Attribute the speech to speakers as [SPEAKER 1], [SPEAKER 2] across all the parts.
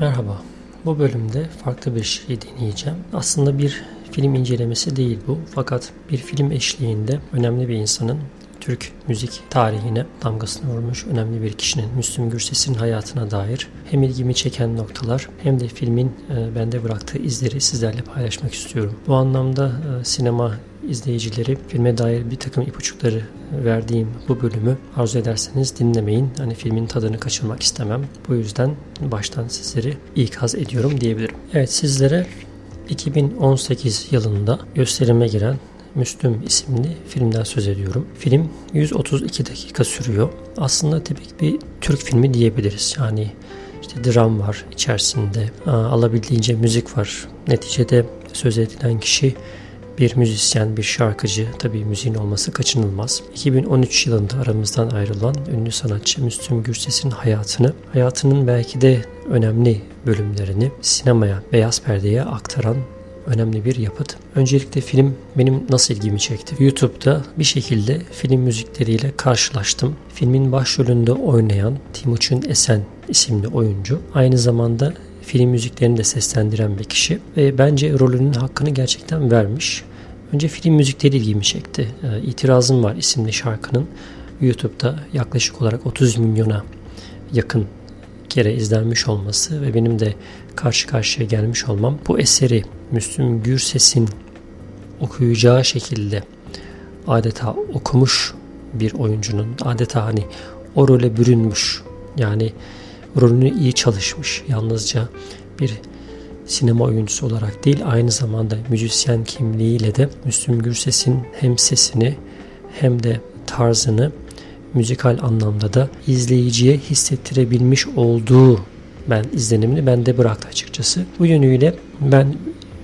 [SPEAKER 1] Merhaba. Bu bölümde farklı bir şey deneyeceğim. Aslında bir film incelemesi değil bu. Fakat bir film eşliğinde önemli bir insanın Türk müzik tarihine damgasını vurmuş önemli bir kişinin Müslüm Gürses'in hayatına dair hem ilgimi çeken noktalar hem de filmin e, bende bıraktığı izleri sizlerle paylaşmak istiyorum. Bu anlamda e, sinema izleyicileri filme dair bir takım ipuçları verdiğim bu bölümü arzu ederseniz dinlemeyin. Hani filmin tadını kaçırmak istemem. Bu yüzden baştan sizleri ikaz ediyorum diyebilirim. Evet sizlere 2018 yılında gösterime giren Müslüm isimli filmden söz ediyorum. Film 132 dakika sürüyor. Aslında tipik bir Türk filmi diyebiliriz. Yani işte dram var içerisinde, alabildiğince müzik var. Neticede söz edilen kişi bir müzisyen, bir şarkıcı, tabii müziğin olması kaçınılmaz. 2013 yılında aramızdan ayrılan ünlü sanatçı Müslüm Gürses'in hayatını, hayatının belki de önemli bölümlerini sinemaya, beyaz perdeye aktaran önemli bir yapıt. Öncelikle film benim nasıl ilgimi çekti? YouTube'da bir şekilde film müzikleriyle karşılaştım. Filmin başrolünde oynayan Timuçin Esen isimli oyuncu aynı zamanda film müziklerini de seslendiren bir kişi ve bence rolünün hakkını gerçekten vermiş. Önce film müzikleri ilgimi çekti. E, İtirazım Var isimli şarkının YouTube'da yaklaşık olarak 30 milyona yakın kere izlenmiş olması ve benim de karşı karşıya gelmiş olmam bu eseri Müslüm Gürses'in okuyacağı şekilde adeta okumuş bir oyuncunun adeta hani o role bürünmüş yani rolünü iyi çalışmış yalnızca bir sinema oyuncusu olarak değil aynı zamanda müzisyen kimliğiyle de Müslüm Gürses'in hem sesini hem de tarzını müzikal anlamda da izleyiciye hissettirebilmiş olduğu ben izlenimini bende bıraktı açıkçası. Bu yönüyle ben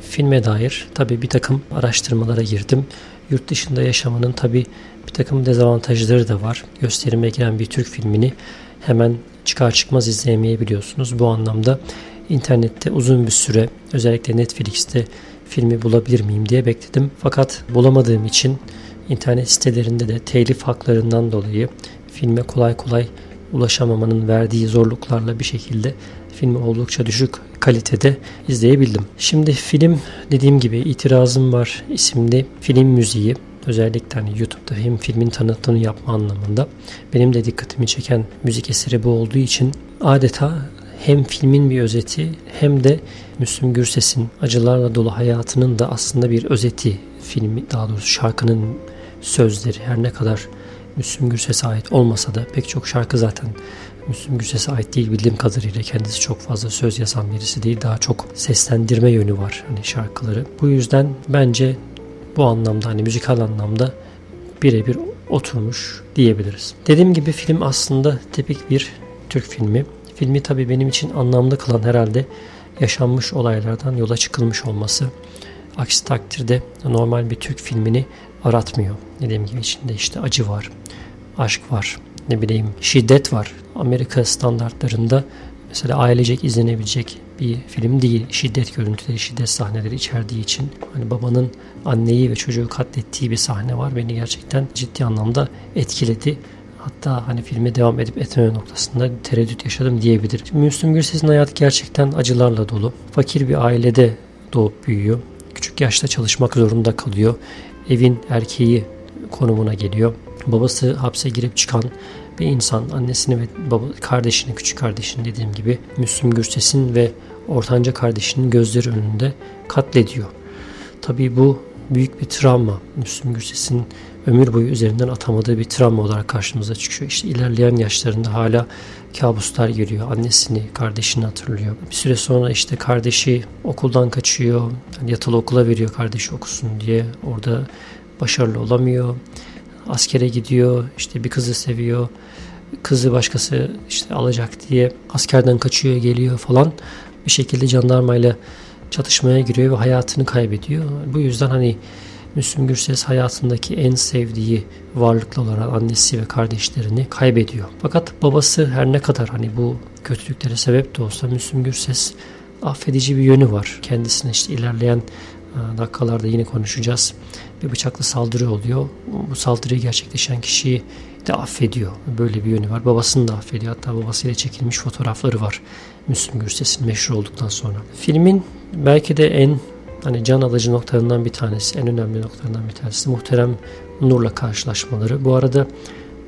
[SPEAKER 1] filme dair tabii bir takım araştırmalara girdim. Yurt dışında yaşamanın tabii bir takım dezavantajları da var. Gösterime giren bir Türk filmini hemen çıkar çıkmaz izleyemeyebiliyorsunuz. Bu anlamda internette uzun bir süre özellikle Netflix'te filmi bulabilir miyim diye bekledim. Fakat bulamadığım için internet sitelerinde de telif haklarından dolayı filme kolay kolay ulaşamamanın verdiği zorluklarla bir şekilde filmi oldukça düşük kalitede izleyebildim. Şimdi film dediğim gibi itirazım var isimli film müziği özellikle hani YouTube'da hem filmin tanıtımını yapma anlamında benim de dikkatimi çeken müzik eseri bu olduğu için adeta hem filmin bir özeti hem de Müslüm Gürses'in acılarla dolu hayatının da aslında bir özeti filmi daha doğrusu şarkının sözleri her ne kadar Müslüm Gürses'e ait olmasa da pek çok şarkı zaten Müslüm Gürses'e ait değil bildiğim kadarıyla kendisi çok fazla söz yazan birisi değil daha çok seslendirme yönü var hani şarkıları. Bu yüzden bence bu anlamda hani müzikal anlamda birebir oturmuş diyebiliriz. Dediğim gibi film aslında tipik bir Türk filmi. Filmi tabii benim için anlamlı kılan herhalde yaşanmış olaylardan yola çıkılmış olması. Aksi takdirde normal bir Türk filmini aratmıyor. Dediğim gibi içinde işte acı var, aşk var, ne bileyim şiddet var. Amerika standartlarında mesela ailecek izlenebilecek bir film değil. Şiddet görüntüleri, şiddet sahneleri içerdiği için. Hani babanın anneyi ve çocuğu katlettiği bir sahne var. Beni gerçekten ciddi anlamda etkiledi. Hatta hani filme devam edip etmeme noktasında tereddüt yaşadım diyebilirim. Müslüm Gürses'in hayatı gerçekten acılarla dolu. Fakir bir ailede doğup büyüyor. Küçük yaşta çalışmak zorunda kalıyor. Evin erkeği konumuna geliyor. Babası hapse girip çıkan bir insan annesini ve baba, kardeşini, küçük kardeşini dediğim gibi Müslüm Gürses'in ve ortanca kardeşinin gözleri önünde katlediyor. Tabii bu büyük bir travma. Müslüm Gürses'in ömür boyu üzerinden atamadığı bir travma olarak karşımıza çıkıyor. İşte ilerleyen yaşlarında hala kabuslar görüyor. Annesini, kardeşini hatırlıyor. Bir süre sonra işte kardeşi okuldan kaçıyor. Yani yatılı okula veriyor kardeşi okusun diye. Orada başarılı olamıyor. Askere gidiyor. İşte bir kızı seviyor. Kızı başkası işte alacak diye askerden kaçıyor, geliyor falan. Bir şekilde jandarmayla çatışmaya giriyor ve hayatını kaybediyor. Bu yüzden hani Müslüm Gürses hayatındaki en sevdiği varlıklı olarak annesi ve kardeşlerini kaybediyor. Fakat babası her ne kadar hani bu kötülüklere sebep de olsa Müslüm Gürses affedici bir yönü var. Kendisine işte ilerleyen e, dakikalarda yine konuşacağız. bir bıçaklı saldırı oluyor. Bu saldırıyı gerçekleşen kişiyi de affediyor. Böyle bir yönü var. Babasını da affediyor. Hatta babasıyla çekilmiş fotoğrafları var. Müslüm Gürses'in meşhur olduktan sonra. Filmin belki de en hani can alıcı noktalarından bir tanesi, en önemli noktalarından bir tanesi Muhterem Nur'la karşılaşmaları. Bu arada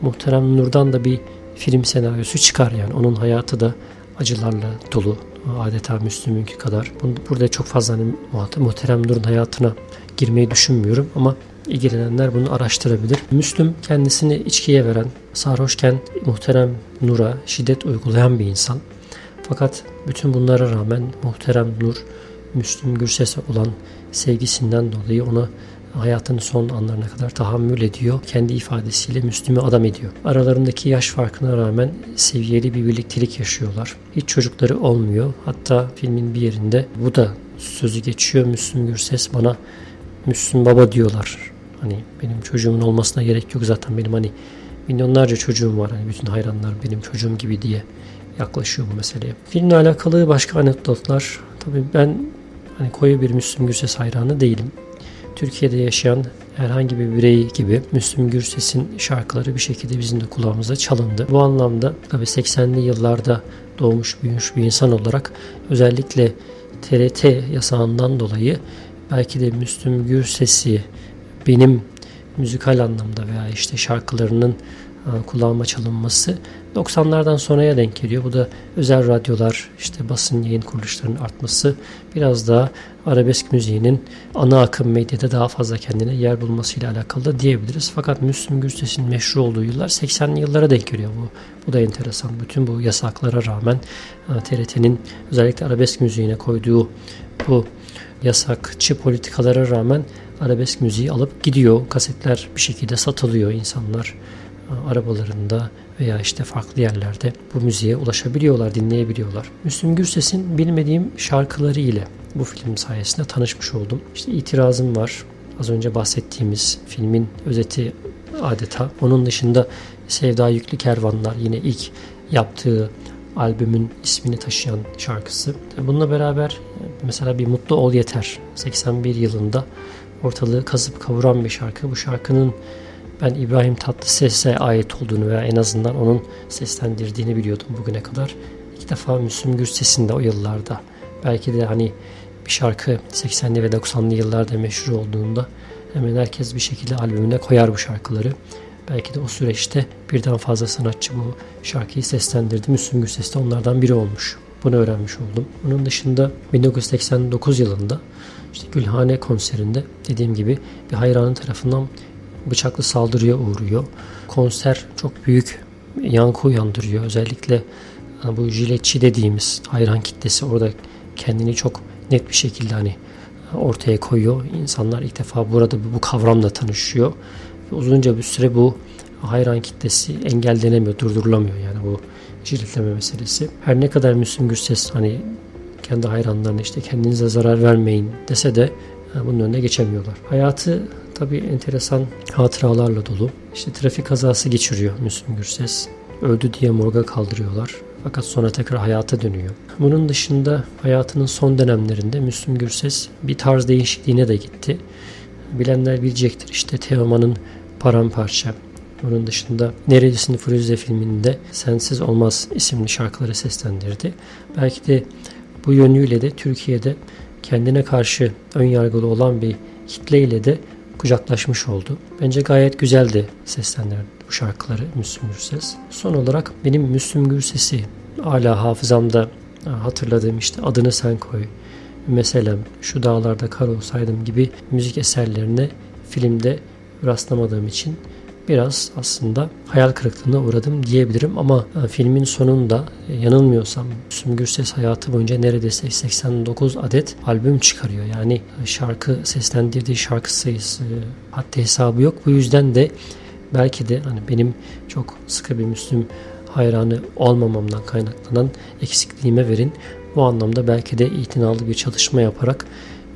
[SPEAKER 1] Muhterem Nur'dan da bir film senaryosu çıkar yani. Onun hayatı da acılarla dolu. Adeta Müslüm'ünki kadar. Burada çok fazla hani Muhterem Nur'un hayatına girmeyi düşünmüyorum ama ilgilenenler bunu araştırabilir. Müslüm kendisini içkiye veren, sarhoşken Muhterem Nur'a şiddet uygulayan bir insan. Fakat bütün bunlara rağmen Muhterem Nur, Müslüm Gürses'e olan sevgisinden dolayı ona hayatının son anlarına kadar tahammül ediyor. Kendi ifadesiyle Müslüm'ü adam ediyor. Aralarındaki yaş farkına rağmen seviyeli bir birliktelik yaşıyorlar. Hiç çocukları olmuyor. Hatta filmin bir yerinde bu da sözü geçiyor. Müslüm Gürses bana Müslüm baba diyorlar. Hani benim çocuğumun olmasına gerek yok zaten benim hani milyonlarca çocuğum var. Hani bütün hayranlar benim çocuğum gibi diye yaklaşıyor bu meseleye. Filmle alakalı başka anekdotlar. Tabii ben hani koyu bir Müslüm Gürses hayranı değilim. Türkiye'de yaşayan herhangi bir birey gibi Müslüm Gürses'in şarkıları bir şekilde bizim de kulağımıza çalındı. Bu anlamda tabii 80'li yıllarda doğmuş büyümüş bir insan olarak özellikle TRT yasağından dolayı belki de Müslüm Gürses'i benim müzikal anlamda veya işte şarkılarının kulağıma çalınması 90'lardan sonraya denk geliyor. Bu da özel radyolar, işte basın yayın kuruluşlarının artması, biraz daha arabesk müziğinin ana akım medyada daha fazla kendine yer bulmasıyla alakalı da diyebiliriz. Fakat Müslüm Gürses'in meşhur olduğu yıllar 80'li yıllara denk geliyor bu. Bu da enteresan. Bütün bu yasaklara rağmen e, TRT'nin özellikle arabesk müziğine koyduğu bu yasakçı politikalara rağmen arabesk müziği alıp gidiyor. Kasetler bir şekilde satılıyor. insanlar e, arabalarında veya işte farklı yerlerde bu müziğe ulaşabiliyorlar, dinleyebiliyorlar. Müslüm Gürses'in bilmediğim şarkıları ile bu film sayesinde tanışmış oldum. İşte itirazım var. Az önce bahsettiğimiz filmin özeti adeta. Onun dışında Sevda Yüklü Kervanlar yine ilk yaptığı albümün ismini taşıyan şarkısı. Bununla beraber mesela bir Mutlu Ol Yeter 81 yılında ortalığı kazıp kavuran bir şarkı. Bu şarkının ben İbrahim Tatlıses'e ait olduğunu veya en azından onun seslendirdiğini biliyordum bugüne kadar. İlk defa Müslüm Gürses'in de o yıllarda belki de hani bir şarkı 80'li ve 90'lı yıllarda meşhur olduğunda hemen herkes bir şekilde albümüne koyar bu şarkıları. Belki de o süreçte birden fazla sanatçı bu şarkıyı seslendirdi. Müslüm Gürses de onlardan biri olmuş. Bunu öğrenmiş oldum. Bunun dışında 1989 yılında işte Gülhane konserinde dediğim gibi bir hayranın tarafından bıçaklı saldırıya uğruyor. Konser çok büyük yankı uyandırıyor. Özellikle bu jiletçi dediğimiz hayran kitlesi orada kendini çok net bir şekilde hani ortaya koyuyor. İnsanlar ilk defa burada bu kavramla tanışıyor. Uzunca bir süre bu hayran kitlesi engellenemiyor, durdurulamıyor yani bu jiletleme meselesi. Her ne kadar Müslüm Gürses hani kendi hayranlarına işte kendinize zarar vermeyin dese de bunun önüne geçemiyorlar. Hayatı tabii enteresan hatıralarla dolu. İşte trafik kazası geçiriyor Müslüm Gürses. Öldü diye morga kaldırıyorlar. Fakat sonra tekrar hayata dönüyor. Bunun dışında hayatının son dönemlerinde Müslüm Gürses bir tarz değişikliğine de gitti. Bilenler bilecektir işte Teoman'ın Paramparça. Onun dışında Nerelisin Firuze filminde Sensiz Olmaz isimli şarkıları seslendirdi. Belki de bu yönüyle de Türkiye'de kendine karşı ön yargılı olan bir kitleyle de kucaklaşmış oldu. Bence gayet güzeldi seslendirdi bu şarkıları Müslüm Gürses. Son olarak benim Müslüm Gürses'i hala hafızamda hatırladığım işte adını sen koy, meselem, şu dağlarda kar olsaydım gibi müzik eserlerine filmde rastlamadığım için biraz aslında hayal kırıklığına uğradım diyebilirim ama e, filmin sonunda e, yanılmıyorsam Müslüm Gürses hayatı boyunca neredeyse 89 adet albüm çıkarıyor. Yani e, şarkı seslendirdiği şarkı sayısı hatta hesabı yok. Bu yüzden de belki de hani benim çok sıkı bir Müslüm hayranı olmamamdan kaynaklanan eksikliğime verin. Bu anlamda belki de itinalı bir çalışma yaparak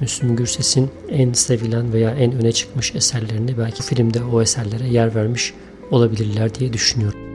[SPEAKER 1] Müslüm Gürses'in en sevilen veya en öne çıkmış eserlerini belki filmde o eserlere yer vermiş olabilirler diye düşünüyorum.